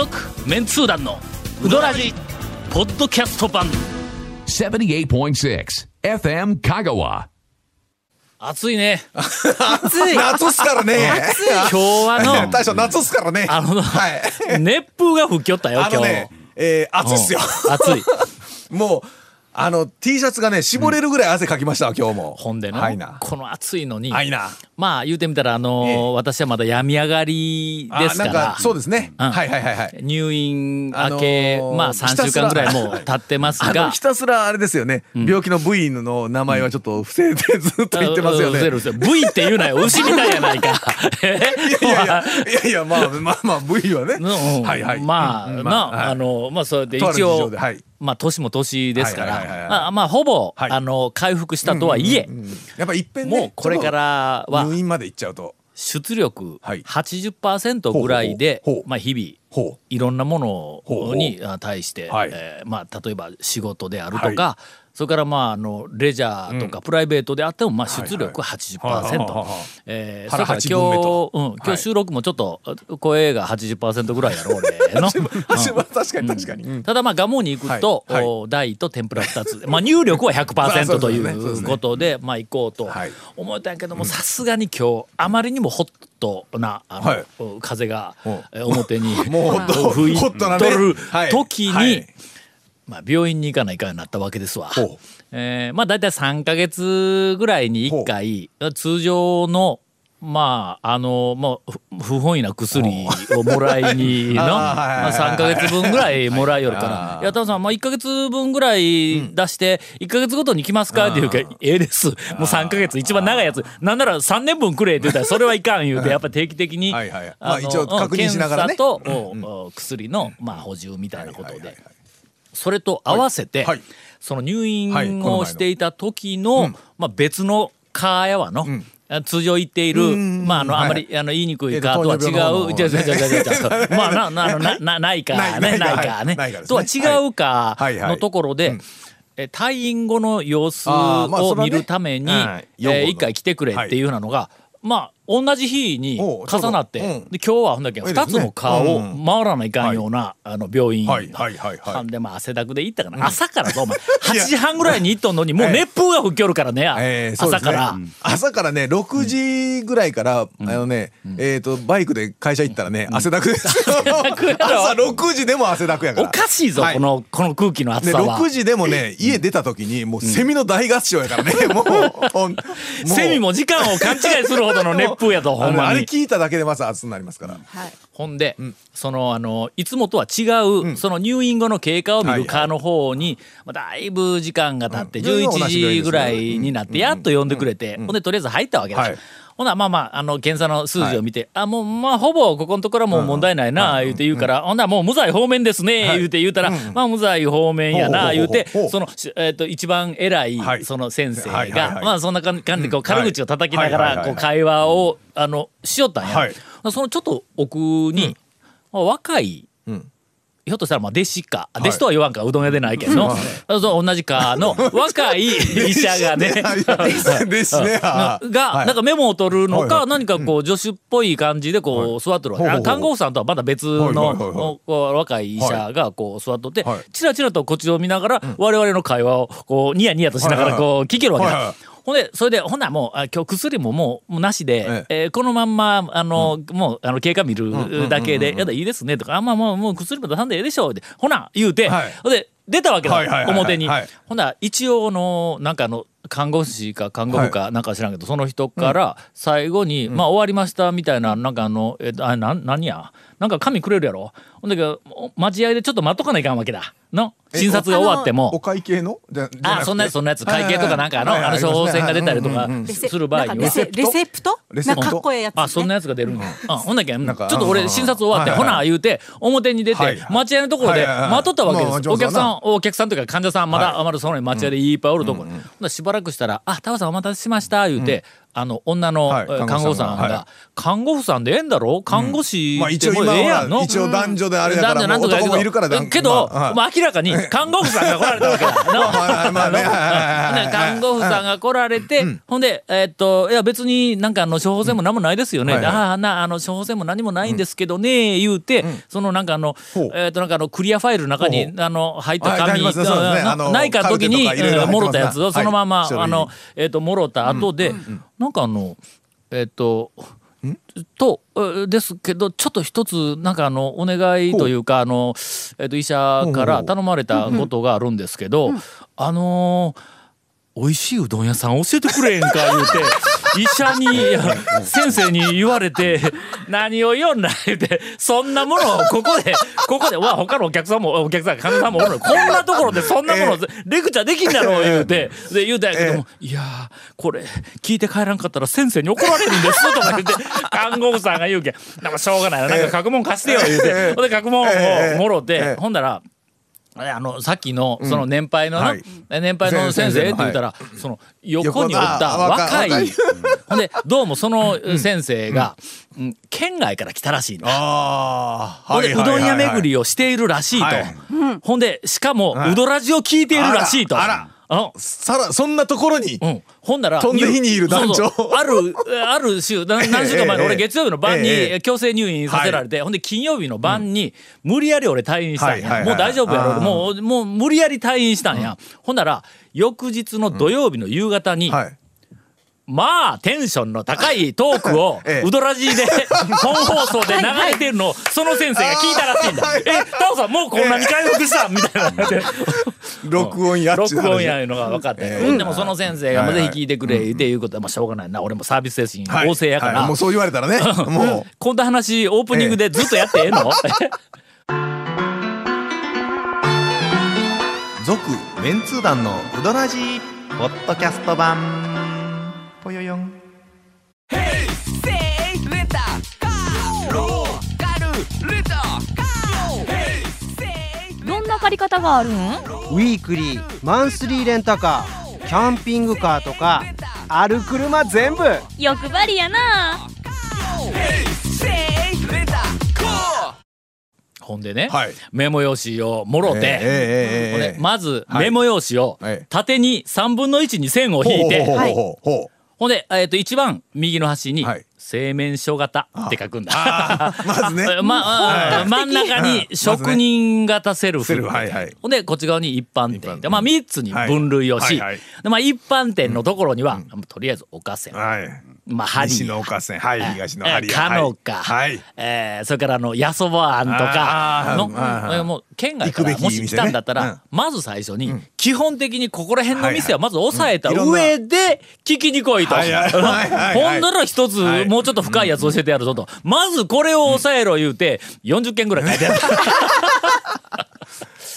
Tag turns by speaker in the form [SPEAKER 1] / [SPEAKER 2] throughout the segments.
[SPEAKER 1] 続メンツー団のウドラジポッドキャスト版
[SPEAKER 2] 78.6 FM Kagawa.
[SPEAKER 1] 暑いね
[SPEAKER 3] 暑い
[SPEAKER 4] 夏っすからね。
[SPEAKER 1] 今日はの
[SPEAKER 4] 大将夏っすからね。
[SPEAKER 1] あの、
[SPEAKER 4] はい。
[SPEAKER 1] 熱風が吹きよったよ
[SPEAKER 4] あ
[SPEAKER 1] 今日、
[SPEAKER 4] のね、えー、暑いっすよ。
[SPEAKER 1] うん暑い
[SPEAKER 4] もう、あの、T シャツがね、絞れるぐらい汗かきましたわ、今日も。
[SPEAKER 1] ほんでの、
[SPEAKER 4] はいな。
[SPEAKER 1] この暑いのに。まあ言うてみたらあのー
[SPEAKER 4] ええ。
[SPEAKER 1] 私はまだ病み上がりですから。
[SPEAKER 4] か、そうですね。
[SPEAKER 1] うん。
[SPEAKER 4] はいはいはいはい。
[SPEAKER 1] 入院明け、
[SPEAKER 4] あのー
[SPEAKER 1] まあ3週間ぐらいもう経ってます
[SPEAKER 4] あ
[SPEAKER 1] が
[SPEAKER 4] のひたすらあれですよね、病気の部員の名前はちょっと伏せてずっと言ってますよね。
[SPEAKER 1] V って言うなよ。牛みたいやないか。
[SPEAKER 4] いやいや。いやまあまあまあ部員はね。
[SPEAKER 1] うん。
[SPEAKER 4] はいはい。
[SPEAKER 1] まあ、
[SPEAKER 4] うん。
[SPEAKER 1] な、
[SPEAKER 4] はい
[SPEAKER 1] あのまあそれで一応
[SPEAKER 4] はい
[SPEAKER 1] まあ年も年ですか
[SPEAKER 4] はいはいはいはい。
[SPEAKER 1] らまあまあほぼ、
[SPEAKER 4] はい。
[SPEAKER 1] あの回復したとはいえ、
[SPEAKER 4] うんやっぱいっぺんね
[SPEAKER 1] もうこれからは
[SPEAKER 4] 入院まで行っちゃうと。
[SPEAKER 1] 出力
[SPEAKER 4] はい。
[SPEAKER 1] 80%ぐらいで、
[SPEAKER 4] ほうほうほう。
[SPEAKER 1] まあ日々
[SPEAKER 4] ほ
[SPEAKER 1] いろんなものにあ対して、
[SPEAKER 4] はい。
[SPEAKER 1] えーまあ、例えば仕事であるとか、
[SPEAKER 4] は
[SPEAKER 1] それからまああのレジャーとかプライベートであってもまあ出力
[SPEAKER 4] はい。はい
[SPEAKER 1] 80%
[SPEAKER 4] はいはいはい
[SPEAKER 1] えーそれから今
[SPEAKER 4] と。
[SPEAKER 1] 日、うん、今
[SPEAKER 4] はい。
[SPEAKER 1] 日収録もちょっと声が80%ぐらいやろ俺 の。
[SPEAKER 4] 確かに確かに、うん。
[SPEAKER 1] ただまあガモに行くと、
[SPEAKER 4] はい。はい。
[SPEAKER 1] お大と天ぷら2つ。まあ入力は100%
[SPEAKER 4] そう
[SPEAKER 1] とい
[SPEAKER 4] そう
[SPEAKER 1] ことでまあ行こうと
[SPEAKER 4] はい。
[SPEAKER 1] 思ったんやけどもさすがに今日あまりにもホットなあの、
[SPEAKER 4] はい。
[SPEAKER 1] 風が表に
[SPEAKER 4] もう
[SPEAKER 1] 吹いとる
[SPEAKER 4] はい。
[SPEAKER 1] 時に、
[SPEAKER 4] はい
[SPEAKER 1] まあ、病院に行かないかになったわけですわ。えーまあ大体3か月ぐらいに1回通常のまああのもうふ不本意な薬をもらいにの まあ3か月分ぐらいもらいよるか
[SPEAKER 4] あ
[SPEAKER 1] ら「
[SPEAKER 4] ー。
[SPEAKER 1] いやタモさん、まあ、1か月分ぐらい出して1か月ごとに来ますか?」って言うから「ええです。もう3か月一番長いやつ。なんなら3年分くれ」って言ったら「それはいかん」言うてやっぱ定期的に
[SPEAKER 4] はあ
[SPEAKER 1] の
[SPEAKER 4] 一応確認しながらね。
[SPEAKER 1] 検査とおお薬のまあ補充みたいなことで。
[SPEAKER 4] はいはいはいはい
[SPEAKER 1] それと合わせて、
[SPEAKER 4] はい。はい
[SPEAKER 1] その入院をしていた時の、まあ、別のカーやわの、通常言っている、
[SPEAKER 4] ん。
[SPEAKER 1] まああの
[SPEAKER 4] はい。
[SPEAKER 1] あまり、あの言いにくいカーとは違う、
[SPEAKER 4] 病の方の
[SPEAKER 1] 違う。違う違う違う違う。まあななななないかね。ないか。ね。とは違うか
[SPEAKER 4] はいはい。はい
[SPEAKER 1] のところで。え退院後の様子を見るために、
[SPEAKER 4] はい
[SPEAKER 1] え一回来てくれっていうようなのが、まあ同じ日に重なって、
[SPEAKER 4] うん。
[SPEAKER 1] で今日はほんだけ2
[SPEAKER 4] いいですね。
[SPEAKER 1] つの川を
[SPEAKER 4] うん
[SPEAKER 1] 回らないかんような、あの病院、
[SPEAKER 4] はいはいはいはい。
[SPEAKER 1] でまあ汗だくで行ったかな、朝からぞお前。8時半ぐらいに行っとんのにもう
[SPEAKER 4] ええ。
[SPEAKER 1] 熱風が吹きよるからね、朝から、
[SPEAKER 4] 朝からね6時ぐらいから、あのね、えっ、とバイクで会社行ったらね、汗だくです朝6時でも汗だくやから。
[SPEAKER 1] おかしいぞ、
[SPEAKER 4] はい。
[SPEAKER 1] このこの空気の暑
[SPEAKER 4] で
[SPEAKER 1] さは。
[SPEAKER 4] 6時でもね家出た時にもうセミの大合唱やからね、もう。
[SPEAKER 1] セミも時間を勘違いするほどの熱風やとほん
[SPEAKER 4] あのあれ
[SPEAKER 1] まに。
[SPEAKER 4] 聞いただけでまず熱くなりますから、
[SPEAKER 3] はい。
[SPEAKER 1] ほんで、そのあのいつもとは違う、その入院後の経過を見る科の方に、まあ、だいぶ時間が経って、
[SPEAKER 4] うん。
[SPEAKER 1] 11時ぐらいになってやっと呼んでくれて、ほんでとりあえず入ったわけだ。
[SPEAKER 4] はい
[SPEAKER 1] ほなまあまああの検査の数字を見て、あもうまあほぼここのところはもう問題ないな言うて言うから、ほんならもう無罪方面ですね言うて言うたら、まあ無罪方面やな言うてそのしえっ、と一番偉い
[SPEAKER 4] はい。
[SPEAKER 1] その先生がまあそんな感じでこう軽口を叩きながらこう会話をあのしよったんや。
[SPEAKER 4] はい。
[SPEAKER 1] そのちょっと奥に、まあ若い、
[SPEAKER 4] ん
[SPEAKER 1] ひょっとしたらまあ弟子か、弟子とは言わんかうどん屋でないけど、そう同じかの若い医者がね。が、
[SPEAKER 4] はい。
[SPEAKER 1] なんかメモを取るのか、何かこう助手っぽい感じでこう座ってるわけ、看護婦さんとはまた別の、若い医者がこう座っとって、
[SPEAKER 4] はい。
[SPEAKER 1] チラチラとこっちを見ながら、我々の会話をこうニヤニヤとしながらこう聞けるわけだ。ほんでそれでほんならもうあ今日薬ももうもうなしで、
[SPEAKER 4] え
[SPEAKER 1] え。ーこのまんまあの、もうあの経過見るだけで「やだいいですね」とか「あまあまあもう薬も出さんでええでしょ」ってほな言うて、
[SPEAKER 4] はい。
[SPEAKER 1] で出たわけだ、表に。
[SPEAKER 4] はい。
[SPEAKER 1] ほんなら一応のなんかあの看護師か看護婦かなんか知らんけど、その人から最後に、まあ終わりましたみたいななんかあのえあなん何や？なんか紙くれるやろ？ほんだけどお待合でちょっと待っとかないかんわけだ。の？診察が終わっても。
[SPEAKER 4] お会計の？
[SPEAKER 1] あそんなやつそんなやつ。会計とかなんかあのあの処方箋が出たりとかする場合には。
[SPEAKER 3] レセプト？
[SPEAKER 4] レセプト？
[SPEAKER 3] なんかかっこええやつ、ね、
[SPEAKER 1] あそんなやつが出るん。やあほんだけんちょっと俺診察終わってほな言うて表に出て待合のところで待っとったわけ
[SPEAKER 4] まあ
[SPEAKER 1] ですお客さん
[SPEAKER 4] 上
[SPEAKER 1] お客さんというか患者さんまだ
[SPEAKER 4] はい。
[SPEAKER 1] まだその待合でいっぱいおるとこ。ほんしばらくしたら「あタワさんお待たせしました」言うてあの女の、看護婦さんが、
[SPEAKER 4] 看護
[SPEAKER 1] 婦さんでええんだろ？看護師ってもうええやんの、
[SPEAKER 4] は一応男女であれだから
[SPEAKER 1] 男
[SPEAKER 4] もう男もいるからだ
[SPEAKER 1] けど、
[SPEAKER 4] まあ。
[SPEAKER 1] 明らかに看護婦さんが来られたわけだ。看護婦さんが来られて、ほんで、えーっと、いや別になんかあの処方箋も何もないですよね。ああ、な、あの処方箋も何もないんですけどね、言うて、そのなんかあのえーっとなんかあのクリアファイルの中にあの、入った
[SPEAKER 4] はい
[SPEAKER 1] 紙、ないか時に、もろたやつをそのまま、
[SPEAKER 4] はい。
[SPEAKER 1] あの、えーっと、もろた後で、なんかあの、えーっと、と、えですけど、ちょっと一つ、なんかあの、お願いというか、あの、えっ、と、医者から頼まれたことがあるんですけど、あのー美味しいうどん屋さん教えてくれへんか言うて医者に先生に言われて 何を言うんだ言うてそんなものをここでここでわ他のお客さんもお客さん患者さんもおるの。にこんなところでそんなものレクチャーできんだろう言うて。で言うたんやけども、いやーこれ聞いて帰らんかったら先生に怒られるんです とか言って。看護婦さんが言うけんなんかしょうがないななんか書くもん貸してよ言うて。ほんで書くもんをもろてほんだらあのさっきのその年配のな、
[SPEAKER 4] はい。
[SPEAKER 1] 年配の先生って言ったら、その横におった若い。
[SPEAKER 4] 若い
[SPEAKER 1] ほん でどうもその先生が、うん。県外から来たらしいんだ。ほんでうどん屋巡
[SPEAKER 4] り
[SPEAKER 1] りをしているらしいと、
[SPEAKER 4] はい。
[SPEAKER 1] ほんでしかも、
[SPEAKER 4] はい。う
[SPEAKER 1] どらじを聞いているらしいと。
[SPEAKER 4] あら
[SPEAKER 1] あの
[SPEAKER 4] さらそんなところに
[SPEAKER 1] うん、ほんなら
[SPEAKER 4] 飛んで火にいる団長
[SPEAKER 1] あるある週な 何週間前の
[SPEAKER 4] ええ
[SPEAKER 1] 俺月曜日の晩に
[SPEAKER 4] ええ
[SPEAKER 1] 強制入院させられて、ほんで金曜日の晩に無理やり俺退院したんや、もう大丈夫やろもうもう無理やり退院したんや、ほんなら翌日の土曜日の夕方に、
[SPEAKER 4] はい
[SPEAKER 1] まあテンションの高いトークを
[SPEAKER 4] ええ。
[SPEAKER 1] ウドラジで 本放送で流れてるのをその先生が聞いたらしいんだ。
[SPEAKER 4] はい「
[SPEAKER 1] えタオさんもうこんなに回復した?」みたいな。で
[SPEAKER 4] 録音やっ
[SPEAKER 1] 録音やいうのが分かって、
[SPEAKER 4] え
[SPEAKER 1] でもその先生がぜひ聞いてくれっていうことはまあしょうがないな。俺もサービス精神
[SPEAKER 4] はい。
[SPEAKER 1] 旺盛やから、
[SPEAKER 4] はい。もうそう言われたらね。もう。
[SPEAKER 1] こんな話オープニングでずっとやってええの、
[SPEAKER 5] 続メンツー団のウドラジーポッドキャスト版
[SPEAKER 6] 方があるん？
[SPEAKER 7] ウィークリーマンスリーレンタカーキャンピングカーとかある車全部。
[SPEAKER 6] 欲張りやな。
[SPEAKER 1] ほんでね、
[SPEAKER 4] はい。
[SPEAKER 1] メモ用紙をもろて、
[SPEAKER 4] ええええええ
[SPEAKER 1] ほんで
[SPEAKER 4] ええ
[SPEAKER 1] まず
[SPEAKER 4] はい。
[SPEAKER 1] メモ用紙を
[SPEAKER 4] はい。
[SPEAKER 1] 縦に3分の1に線を引いて、
[SPEAKER 4] ほうほ
[SPEAKER 1] んで、えっと一番右の端に
[SPEAKER 4] はい「
[SPEAKER 1] 製麺所型」って書くんだ。
[SPEAKER 4] まずね。
[SPEAKER 1] まあ、真ん中に職人型セルフ、ほんでこっち側に一般店で、まあ、3つに分類をし、まあ、一般店のところには、とりあえずおかせ。ん、
[SPEAKER 4] はい
[SPEAKER 1] まあ、針
[SPEAKER 4] 西の岡線はい東の
[SPEAKER 1] かのか、
[SPEAKER 4] はい。
[SPEAKER 1] えーそれからあのやそばあんとかのもう県外からもし来たんだったら、
[SPEAKER 4] 店ね
[SPEAKER 1] まず最初に、基本的にここら辺の店はまず抑えた上で聞きに来いと。
[SPEAKER 4] はいはい。はいはい。はい
[SPEAKER 1] ほんなら一つ、
[SPEAKER 4] はい。
[SPEAKER 1] もうちょっと深いやつ教えてやるぞと。まずこれを抑えろ言うて、40件ぐらい書いてあ。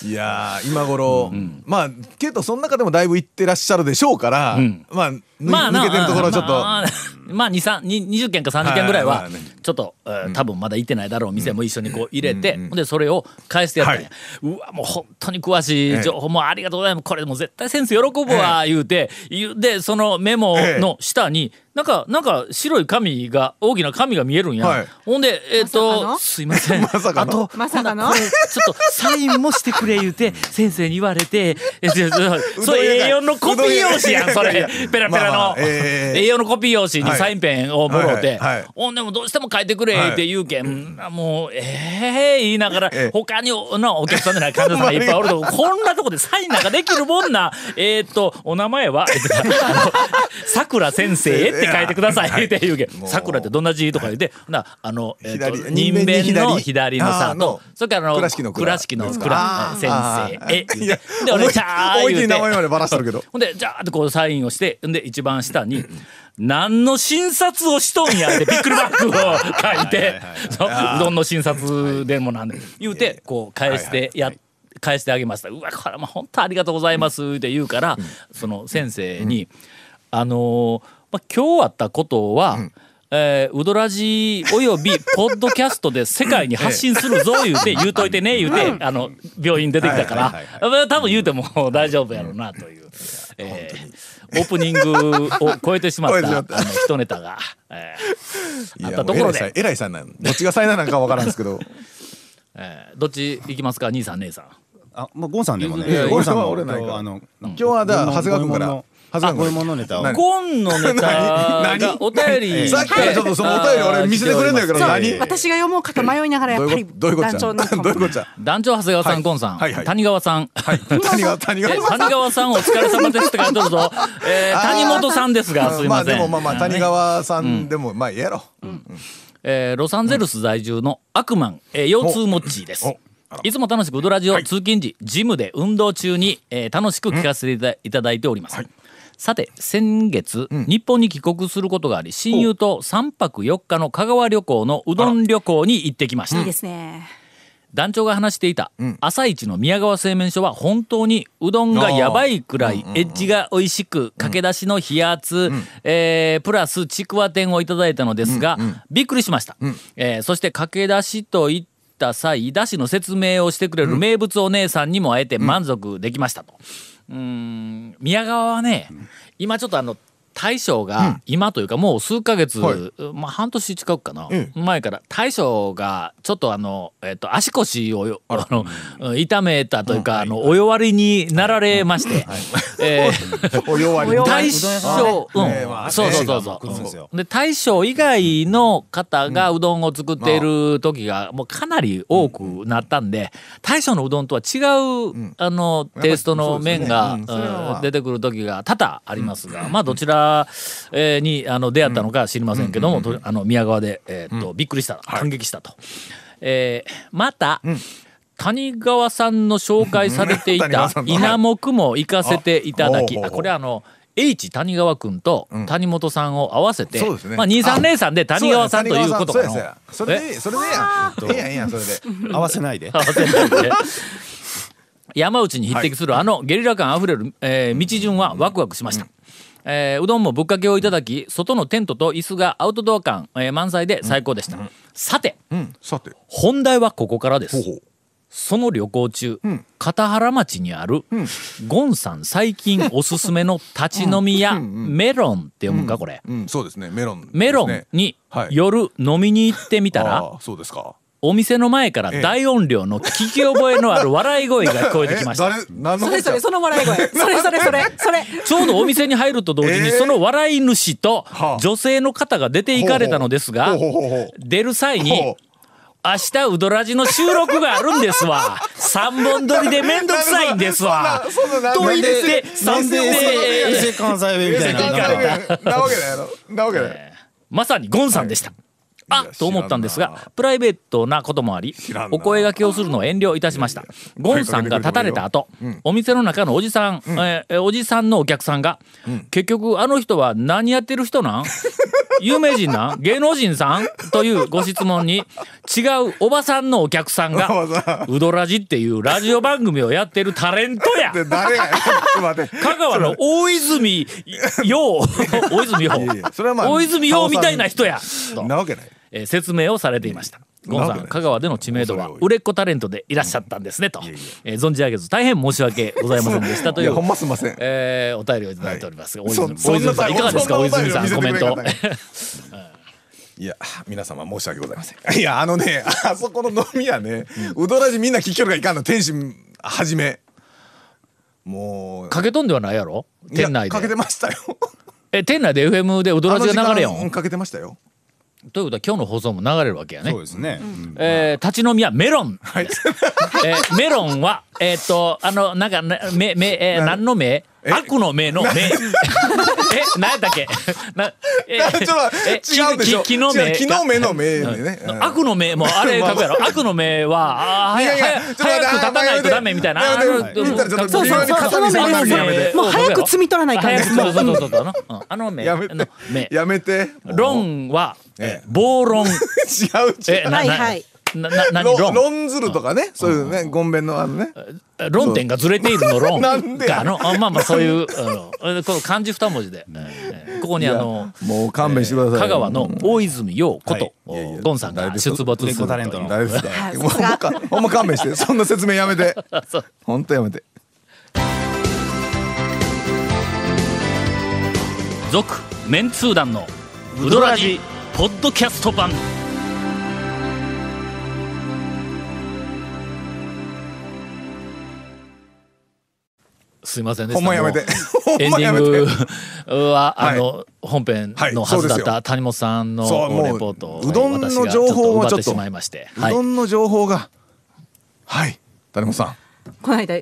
[SPEAKER 4] いやー今頃、まあけどその中でもだいぶ行ってらっしゃるでしょうから、
[SPEAKER 1] ん。
[SPEAKER 4] まあぬ
[SPEAKER 1] まあな
[SPEAKER 4] 抜けてるところちょっと、
[SPEAKER 1] まあ、まあ、2、3、に20件か30件ぐらいはちょっと、えー多分まだ行ってないだろう店も一緒にこう入れて、ほんで、それを返してやったんや。うわ、もう本当に詳しい情報もありがとうございます。これもう絶対先生喜ぶわ、言うて、言うで、そのメモの下に、なんか、なんか白い紙が、大きな紙が見えるんや。
[SPEAKER 4] はい。
[SPEAKER 1] ほんで、えっ、
[SPEAKER 3] まさか
[SPEAKER 1] と、
[SPEAKER 3] の？
[SPEAKER 1] すいません。
[SPEAKER 4] まさかの？
[SPEAKER 1] あと、
[SPEAKER 3] まさかの？
[SPEAKER 1] ちょっとサインもしてくれ言うて、先生に言われて、そそれ A4 のコピー用紙やん、それ。ペラペラ
[SPEAKER 4] まあま
[SPEAKER 1] の
[SPEAKER 4] あ。ええ
[SPEAKER 1] A4 のコピー用紙にサインペンをもろて
[SPEAKER 4] はいはいはい「
[SPEAKER 1] ほんでもどうしても書いてくれ」って言うけん、もう「ええ言いながら、
[SPEAKER 4] ええ
[SPEAKER 1] 他におなお客さんでない患者さんがいっぱいおるとこ んなとこでサインなんかできるもんな えーっとお名前は「さくら先生」って書いてくださいって言うけん「
[SPEAKER 4] もう
[SPEAKER 1] さくらってどんな字?」とか言ってほなあの、えーっと
[SPEAKER 4] 左
[SPEAKER 1] 人
[SPEAKER 4] 人弁
[SPEAKER 1] の
[SPEAKER 4] 左。
[SPEAKER 1] 左のさとそれからあの
[SPEAKER 4] 倉敷の倉。
[SPEAKER 1] 先生え
[SPEAKER 4] いや
[SPEAKER 1] で俺ちゃー言うて。
[SPEAKER 4] り名前までばらしてるけど。
[SPEAKER 1] ほんで、じゃーってこうサインをして、んで、一番下に、何の診察をしとんやってビックリバックを書いて、そううどんの診察でもなんで、言うて、こう返してや、返してあげました。うわ、これも本当ありがとうございますって言うから、その先生に、あのーまあ、今日あったことは、えーウドラジおよびポッドキャストで世界に発信するぞ言うて言うといてね言うてあの病院出てきたから。多分言うても大丈夫やろうなというえーオープニングを
[SPEAKER 4] 超えてしまった
[SPEAKER 1] た。あの一ネタが、え
[SPEAKER 4] いや
[SPEAKER 1] あったところで。
[SPEAKER 4] もう偉いさんな。んどっちが才能なんかわからんですけど。
[SPEAKER 1] ー えーどっち行きますか？兄さん姉さん。
[SPEAKER 8] あ、まあ、ゴンさんでもね。
[SPEAKER 1] いやいや
[SPEAKER 8] ゴンさん
[SPEAKER 4] は俺ないか。ら
[SPEAKER 8] あの、
[SPEAKER 4] 今日はだ長谷川君から
[SPEAKER 8] あ、こういうものネタを。
[SPEAKER 4] 何？
[SPEAKER 1] ゴンのネタがお便り。
[SPEAKER 4] さっきからちょっとそのお便り俺見せてくれんだけど何？
[SPEAKER 3] 私が読もうかと迷いながらやっぱり
[SPEAKER 4] どういうこ
[SPEAKER 3] 団長
[SPEAKER 4] どういうこっちゃ
[SPEAKER 3] の
[SPEAKER 4] どういうこっちゃ
[SPEAKER 1] 団長長谷川さん、
[SPEAKER 4] はい。
[SPEAKER 1] ゴンさん、谷川さん、
[SPEAKER 4] はい。谷川谷
[SPEAKER 1] え
[SPEAKER 4] 川
[SPEAKER 1] 谷川さんお疲れ様ですって書いてるぞ、えー 谷本さんですがすいません、
[SPEAKER 4] あでもまあまあ谷川さんでもまあいいやろ。
[SPEAKER 1] えーロサンゼルス在住のアクマン、えー腰痛モッチーですいつも楽しくウドラジオ、通勤時ジムで運動中に、えー楽しく聞かせていたいただいております、さて先月、日本に帰国することがあり親友と3泊4日の香川旅行のうどん旅行に行ってきました。
[SPEAKER 3] いいですね。
[SPEAKER 1] 団長が話していた朝一の宮川製麺所は本当にうどんがやばいくらいエッジが美味しく駆け出しの冷圧、えープラスちくわ天をいただいたのですが、びっくりしました、えーそして駆け出しと言った際だしの説明をしてくれる名物お姉さんにも会えて満足できましたと。うーん。宮川はね、今ちょっとあの大将が今というかもう数ヶ月、
[SPEAKER 4] はい。
[SPEAKER 1] まあ半年近くかな、
[SPEAKER 4] え
[SPEAKER 1] 前から大将がちょっとあの、えっと足腰をよあのうん。痛めたというか、あのお弱りになられまして、えー
[SPEAKER 4] お弱り
[SPEAKER 1] 大将、うんそうそうそうそう。で大将以外の方がうどんを作っている時がもうかなり多くなったんで大将のうどんとは違う、あのテイストの麺が、出てくる時が多々ありますが、まあどちらえーにあの出会ったのか知りませんけども、あの宮川で、えーっとびっくりした感激したと。えーまた、谷川さんの紹介されていた稲目も行かせていただき、
[SPEAKER 4] あほうほうほう
[SPEAKER 1] あこれあの H 谷川君と谷本さんを合わせて、
[SPEAKER 4] うですね
[SPEAKER 1] まあ2303で谷川さんということか
[SPEAKER 4] そうや
[SPEAKER 1] な。
[SPEAKER 4] そうやそれでそれでええやんええやんそれで
[SPEAKER 8] 合わせないで。
[SPEAKER 1] 合わせないで山内に匹敵するあのゲリラ感あふれる、えー道順はワクワクしました。えーうどんもぶっかけをいただき外のテントと椅子がアウトドア感、えー満載で最高でした、さて
[SPEAKER 4] うん。さて。
[SPEAKER 1] 本題はここからです。その旅行中、
[SPEAKER 4] ん。
[SPEAKER 1] 片原町にある、ゴンさん最近おすすめの立ち飲み屋、メロンって読むかこれ、
[SPEAKER 4] うん。そうですね。メロンね。
[SPEAKER 1] メロンに
[SPEAKER 4] はい。
[SPEAKER 1] 夜飲みに行ってみたら、
[SPEAKER 4] そうですか
[SPEAKER 1] お店の前から大音量の聞き覚えのある笑い声が聞こえてきました。
[SPEAKER 4] え誰何の
[SPEAKER 3] それそれその笑い声。それそれそれそれ。
[SPEAKER 1] ちょうどお店に入ると同時に
[SPEAKER 4] えー
[SPEAKER 1] その笑い主と
[SPEAKER 4] はあ。
[SPEAKER 1] 女性の方が出て行かれたのですが出る際に明日ウドラジの収録があるんですわ。三本撮りでめんどくさいんですわ。と言って
[SPEAKER 8] なんで関西弁みたいな。な
[SPEAKER 4] わけないやろなわけない
[SPEAKER 1] まさにゴンさんでした。
[SPEAKER 4] や
[SPEAKER 1] と思ったんですがプライベートなこともありお声掛けをするのを遠慮いたしました。ゴンさんが立たれた後お店の中のおじさん、えーおじさんのお客さんが、結局あの人は何やってる人なん？有名人なん？芸能人さん？というご質問に違うおばさんのお客さんが
[SPEAKER 4] おばさ「
[SPEAKER 1] ウドラジ」っていうラジオ番組をやってるタレントや。香川の大泉洋。大泉洋。大泉洋みたいな人や。と
[SPEAKER 4] なわけない
[SPEAKER 1] えー説明をされていました。ゴンさん、香川での知名度は売れっ子タレントでいらっしゃったんですねと、えー存じ上げず大変申し訳ございませんでしたという
[SPEAKER 4] いやほんますんません。
[SPEAKER 1] えーお便りをいただいております。が、大
[SPEAKER 4] そ
[SPEAKER 1] 泉大泉さんいかがですか？大泉さんコメント。
[SPEAKER 4] いや皆様申し訳ございません。い。やあのねあそこの飲み屋ねうどらじみんな聞きよるがいかんの天心はじめ。もう。
[SPEAKER 1] かけとんではないやろ？
[SPEAKER 4] いや
[SPEAKER 1] 店内
[SPEAKER 4] かけて
[SPEAKER 1] で。
[SPEAKER 4] ましたよ。
[SPEAKER 1] え店内で FM でウドラジが流れよん。
[SPEAKER 4] かけてましたよ
[SPEAKER 1] ということは今日の放送も流れるわけやね
[SPEAKER 8] そう。ですね。
[SPEAKER 1] えー立ち飲み屋メロン。
[SPEAKER 4] はい
[SPEAKER 1] えーメロンはえーっとあのなんかねめめえー何の目？悪の目の目。え何やったっけ？なえ
[SPEAKER 4] ちょっと
[SPEAKER 1] え
[SPEAKER 4] 違うでしょ。
[SPEAKER 1] きき木の目
[SPEAKER 4] の目？の目でね。うん。
[SPEAKER 1] 悪の目もうあれ書くやろ悪の目はあー
[SPEAKER 4] いやいや
[SPEAKER 1] 早
[SPEAKER 4] ちょっと待って
[SPEAKER 1] 早く立たないとダメみたいな。
[SPEAKER 3] そうそうそう。その目もう早く摘み取らないかん
[SPEAKER 1] 早く
[SPEAKER 3] ですもう
[SPEAKER 1] そうそうそうそううん。あの目
[SPEAKER 4] やめて。やめて。
[SPEAKER 1] ロンは
[SPEAKER 4] ええ
[SPEAKER 1] 暴論。
[SPEAKER 4] 違う違う。
[SPEAKER 3] はいはい
[SPEAKER 1] なな何
[SPEAKER 4] ロ
[SPEAKER 1] ロン
[SPEAKER 4] ロンズルとかね。そういうねゴンベンのあのね。
[SPEAKER 1] 論点がずれているの論。
[SPEAKER 4] なんで
[SPEAKER 1] かの？あまあまあそういうあのこの漢字二文字で、えーここにあの
[SPEAKER 4] もう勘弁してください
[SPEAKER 1] 香川の大泉洋こと、
[SPEAKER 4] い。やいや
[SPEAKER 1] ゴンさんが出没する
[SPEAKER 8] タレントの。
[SPEAKER 4] 誰ですか？ほんまかほんま勘弁して。そんな説明やめて。
[SPEAKER 1] そう。
[SPEAKER 4] ほんとやめて。
[SPEAKER 1] 続メンツー団のウドラジポッドキャスト版すいませんでした。
[SPEAKER 4] ほんまやめて。
[SPEAKER 1] エン
[SPEAKER 4] まやめて。
[SPEAKER 1] ディングは、
[SPEAKER 4] はい。
[SPEAKER 1] あの本編のはずだった谷本さんのレポートを
[SPEAKER 4] うどんの情報をちょっと
[SPEAKER 1] しまいまして、
[SPEAKER 4] う
[SPEAKER 1] はい。
[SPEAKER 4] どんの情報が。はい。谷本さん。
[SPEAKER 3] この間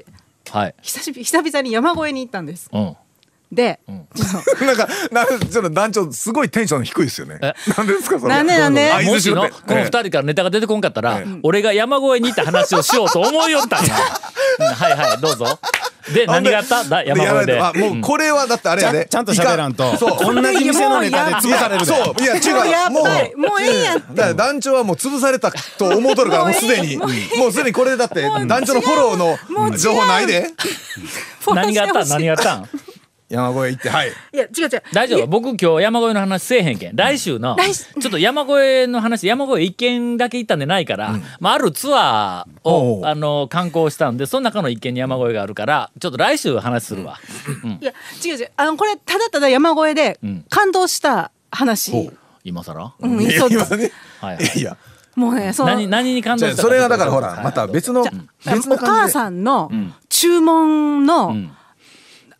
[SPEAKER 1] はい。
[SPEAKER 3] 久しぶり久々に山越えに行ったんです。
[SPEAKER 1] うん、
[SPEAKER 3] で、
[SPEAKER 4] なんかなんかちょっと団長すごいテンション低いですよね。
[SPEAKER 1] え？
[SPEAKER 4] なんでですかそれ。
[SPEAKER 3] なんでなんで？
[SPEAKER 4] 相
[SPEAKER 1] もしのこの二人からネタが出てこんかったら、
[SPEAKER 4] え。
[SPEAKER 1] 俺が山越えに行った話をしようと思いよったんや、うんはいはいどうぞで何があっただ山越えで。
[SPEAKER 4] あもうこれはだってあれやで。
[SPEAKER 8] ちゃんと喋らんと。
[SPEAKER 4] そう。
[SPEAKER 8] 同じ店のネタで潰されるで。
[SPEAKER 4] そう。いや違う。もう
[SPEAKER 3] もう。ええやん
[SPEAKER 4] だから団長はもう潰されたと思うとるからもうすでに。もうすでにこれだって団長のフォローの情報ないで。
[SPEAKER 1] 何があったん何があったん
[SPEAKER 4] 山越え行ってはい。
[SPEAKER 3] いや違う違う。
[SPEAKER 1] 大丈夫？僕今日山越えの話せえへんけん。来週の。ちょっと山越えの話山越え一軒だけ行ったんでないから、まあ、あるツアーをあの観光したんでその中の一軒に山越えがあるからちょっと来週話するわ、
[SPEAKER 3] いや違う違う。あのこれただただ山越えで
[SPEAKER 1] ん。
[SPEAKER 3] 感動した話、
[SPEAKER 1] 今更、
[SPEAKER 3] う
[SPEAKER 4] ね。
[SPEAKER 1] はいはい。
[SPEAKER 4] いや。
[SPEAKER 3] もうねその
[SPEAKER 1] 何何に感動した
[SPEAKER 4] それはだからほらまた別の別の
[SPEAKER 3] お母さんの
[SPEAKER 1] ん。
[SPEAKER 3] 注文の、
[SPEAKER 1] ん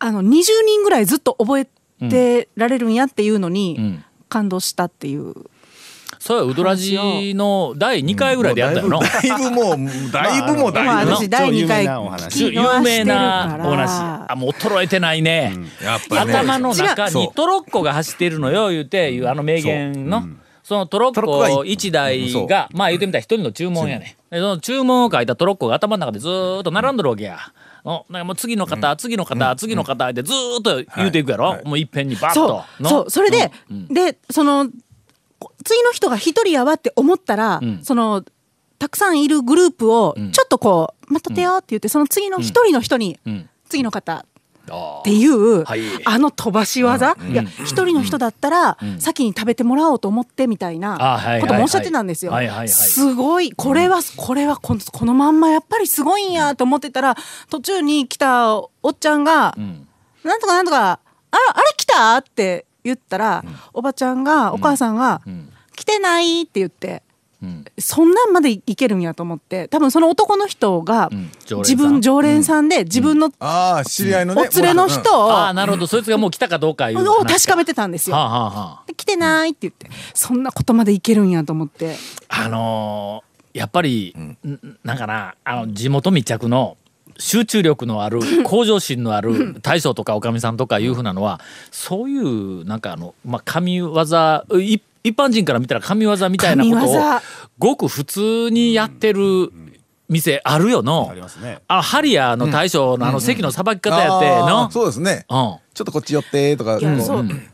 [SPEAKER 3] あの20人ぐらいずっと覚えてられるんやっていうのに、
[SPEAKER 1] ん。
[SPEAKER 3] 感動したっていう。
[SPEAKER 1] それはウドラジの第2回ぐらいでやったよな、
[SPEAKER 4] だいぶもうだいぶもう
[SPEAKER 3] まあ
[SPEAKER 4] だいぶ
[SPEAKER 3] 私第2回
[SPEAKER 8] 超有名なお話。
[SPEAKER 3] 聞き
[SPEAKER 1] 有名
[SPEAKER 3] 逃してるから。
[SPEAKER 1] なお話。あもう衰えてないね、
[SPEAKER 4] やっぱりね。
[SPEAKER 1] 頭の中にトロッコが走っているのよ言うていうあの名言の。そのトロッ
[SPEAKER 4] トロッコが
[SPEAKER 1] コ
[SPEAKER 4] 一
[SPEAKER 1] 1台がまあ言うてみたら一人の注文やねでその注文を書いたトロッコが頭の中でずーっと並んどるわけや。のなんかもう次の方、次の方、次の方でずーっと言うていくやろ、もういっぺんにバッ
[SPEAKER 3] そ
[SPEAKER 1] と
[SPEAKER 3] うそう。それで、でそのこ次の人が一人やわって思ったら、
[SPEAKER 1] ん。
[SPEAKER 3] そのたくさんいるグループを
[SPEAKER 1] ん。
[SPEAKER 3] ちょっとこう「待っとってよ」って言ってその次の一人の人に、
[SPEAKER 1] ん。
[SPEAKER 3] 次の方
[SPEAKER 1] あ
[SPEAKER 3] っていう、
[SPEAKER 1] はい。
[SPEAKER 3] あの飛ばし技、いや一人の人だったら、先に食べてもらおうと思ってみたいなこともおっしゃってたんですよ。すごい。これは、これはこのこのまんまやっぱりすごいんやと思ってたら途中に来たおっちゃんが「
[SPEAKER 1] ん。
[SPEAKER 3] なんとかなんとかああれ来た?」って言ったら、おばちゃんがお母さんが
[SPEAKER 1] ん「
[SPEAKER 3] 来てない」って言って。
[SPEAKER 1] ん
[SPEAKER 3] そんなんまでいけるんやと思って多分その男の人が自分常連さんで自分の
[SPEAKER 4] ああ知り合いのね
[SPEAKER 3] お連れの人を
[SPEAKER 1] ああなるほど。そいつがもう来たかどうかいう話
[SPEAKER 3] を確かめてたんですよ。来てないって言ってそんなことまでいけるんやと思って。
[SPEAKER 1] あのーやっぱり、ん。なんかなあの地元密着の集中力のある 向上心のある大将とかおかみさんとかいうふうなのはそういうなんかあの、まあ、神業い一般人から見たら神業みたいなことをごく普通にやってる店あるよの。
[SPEAKER 8] ありますね。
[SPEAKER 1] あのハリアーの大将のあの席のさばき方やって
[SPEAKER 4] あ
[SPEAKER 1] の。
[SPEAKER 4] ー、そうですね。
[SPEAKER 1] うん、
[SPEAKER 4] ちょっとこっち寄ってとか。
[SPEAKER 3] そう。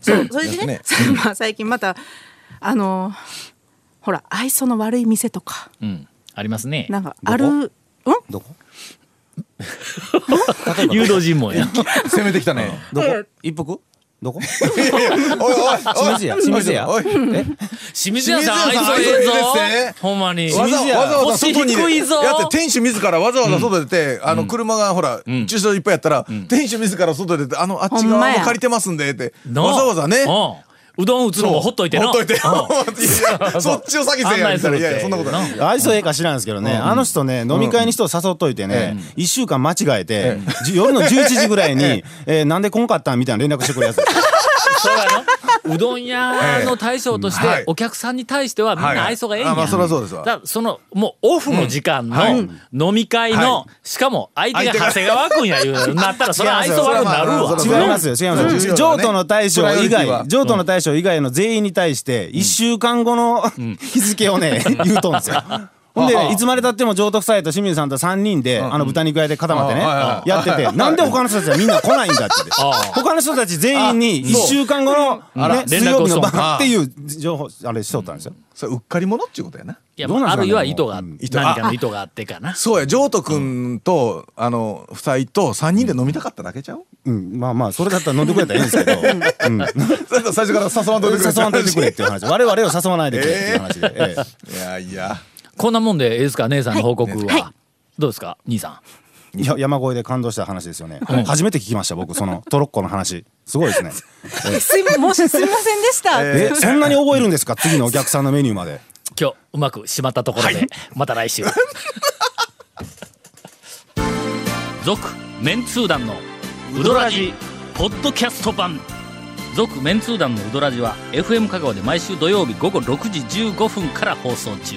[SPEAKER 3] そうそれでね。
[SPEAKER 4] ね。
[SPEAKER 3] まあ最近またあのほら愛想の悪い店とか。
[SPEAKER 1] うん、ありますね。
[SPEAKER 3] なんかあるうん？
[SPEAKER 8] どこ？
[SPEAKER 1] 誘導尋問や。
[SPEAKER 4] 攻めてきたね。
[SPEAKER 8] どこ？
[SPEAKER 3] え
[SPEAKER 8] 一服？どこ？
[SPEAKER 4] おいおいおい
[SPEAKER 8] 清水屋清水屋。
[SPEAKER 4] おい
[SPEAKER 8] え？
[SPEAKER 1] 清水屋さん愛
[SPEAKER 4] 清水屋さん
[SPEAKER 1] 想ええぞ。ほんまに。
[SPEAKER 4] わざわざ外に
[SPEAKER 1] 腰低いぞ。
[SPEAKER 4] やって店主自らわざわざ外出て、あの車がほら、駐車場いっぱいやったら、店主自ら外出てあのあっち側も借りてますんでって。
[SPEAKER 1] な
[SPEAKER 4] わざわざね
[SPEAKER 1] う。どん打つのもほっといてな。
[SPEAKER 4] ほっといて。そっちを先せやみたい。ないやいやそんなことない。
[SPEAKER 8] 愛想ええか知らんですけどね、あの人ね飲み会に人を誘っといてね、一週間間違えて、じ夜の11時ぐらいに、えーなんで来んかったんみたいな連絡してくるやつ
[SPEAKER 1] そうやのうどん屋の大将とし
[SPEAKER 4] はい。
[SPEAKER 1] てお客さんに対してはみんな愛想がええんや、
[SPEAKER 4] はいあまあそりゃそうですわ。
[SPEAKER 1] だそのもうオフの時間
[SPEAKER 4] は
[SPEAKER 1] の
[SPEAKER 4] い。
[SPEAKER 1] 飲み会の、
[SPEAKER 4] は
[SPEAKER 1] しかも相手が長谷川君やいうなったら それは愛想悪くなるわ。
[SPEAKER 4] 違
[SPEAKER 8] いますよ違いますよ。
[SPEAKER 4] うん。
[SPEAKER 8] 譲渡の大将以外譲渡の大将以外の全員に対して1週間後の 日付をね言うとんですよほんでねいつまでたっても譲渡夫妻と清水さんと3人であの豚肉屋で固まってねやっててなんで他の人たちはみんな来ないんだって。他の人たち全員に1週間後のね水曜日の晩っていう情報あれしとったんですよ。
[SPEAKER 4] それうっかり者っちゅうことやない
[SPEAKER 1] やあるいは意図が、何かの意図があってかな。
[SPEAKER 4] そうや。譲渡君と、あの夫妻と3人で飲みたかっただけちゃう、
[SPEAKER 8] うん。まあまあそれだったら飲んでくれたらいいんですけど。うん。
[SPEAKER 4] 最初から誘わんといてくれ
[SPEAKER 8] 誘わんといてくれっていう話。我々を誘わないでくれっていう話で、ええ。
[SPEAKER 4] いやいや
[SPEAKER 1] こんなもんでええですか姉さんの報告は、
[SPEAKER 3] はい。はい。
[SPEAKER 1] どうですか兄さん？
[SPEAKER 8] いや山越えで感動した話ですよね、初めて聞きました僕そのトロッコの話。すごいですね。
[SPEAKER 3] すいもしすみませんでした。
[SPEAKER 8] えそんなに覚えるんですか？次のお客さんのメニューまで。
[SPEAKER 1] 今日うまくしまったところで、また来週。続メンツー団のウドラジポッドキャスト版。続メンツー団のウドラジは FM 香川で毎週土曜日午後6時15分から放送中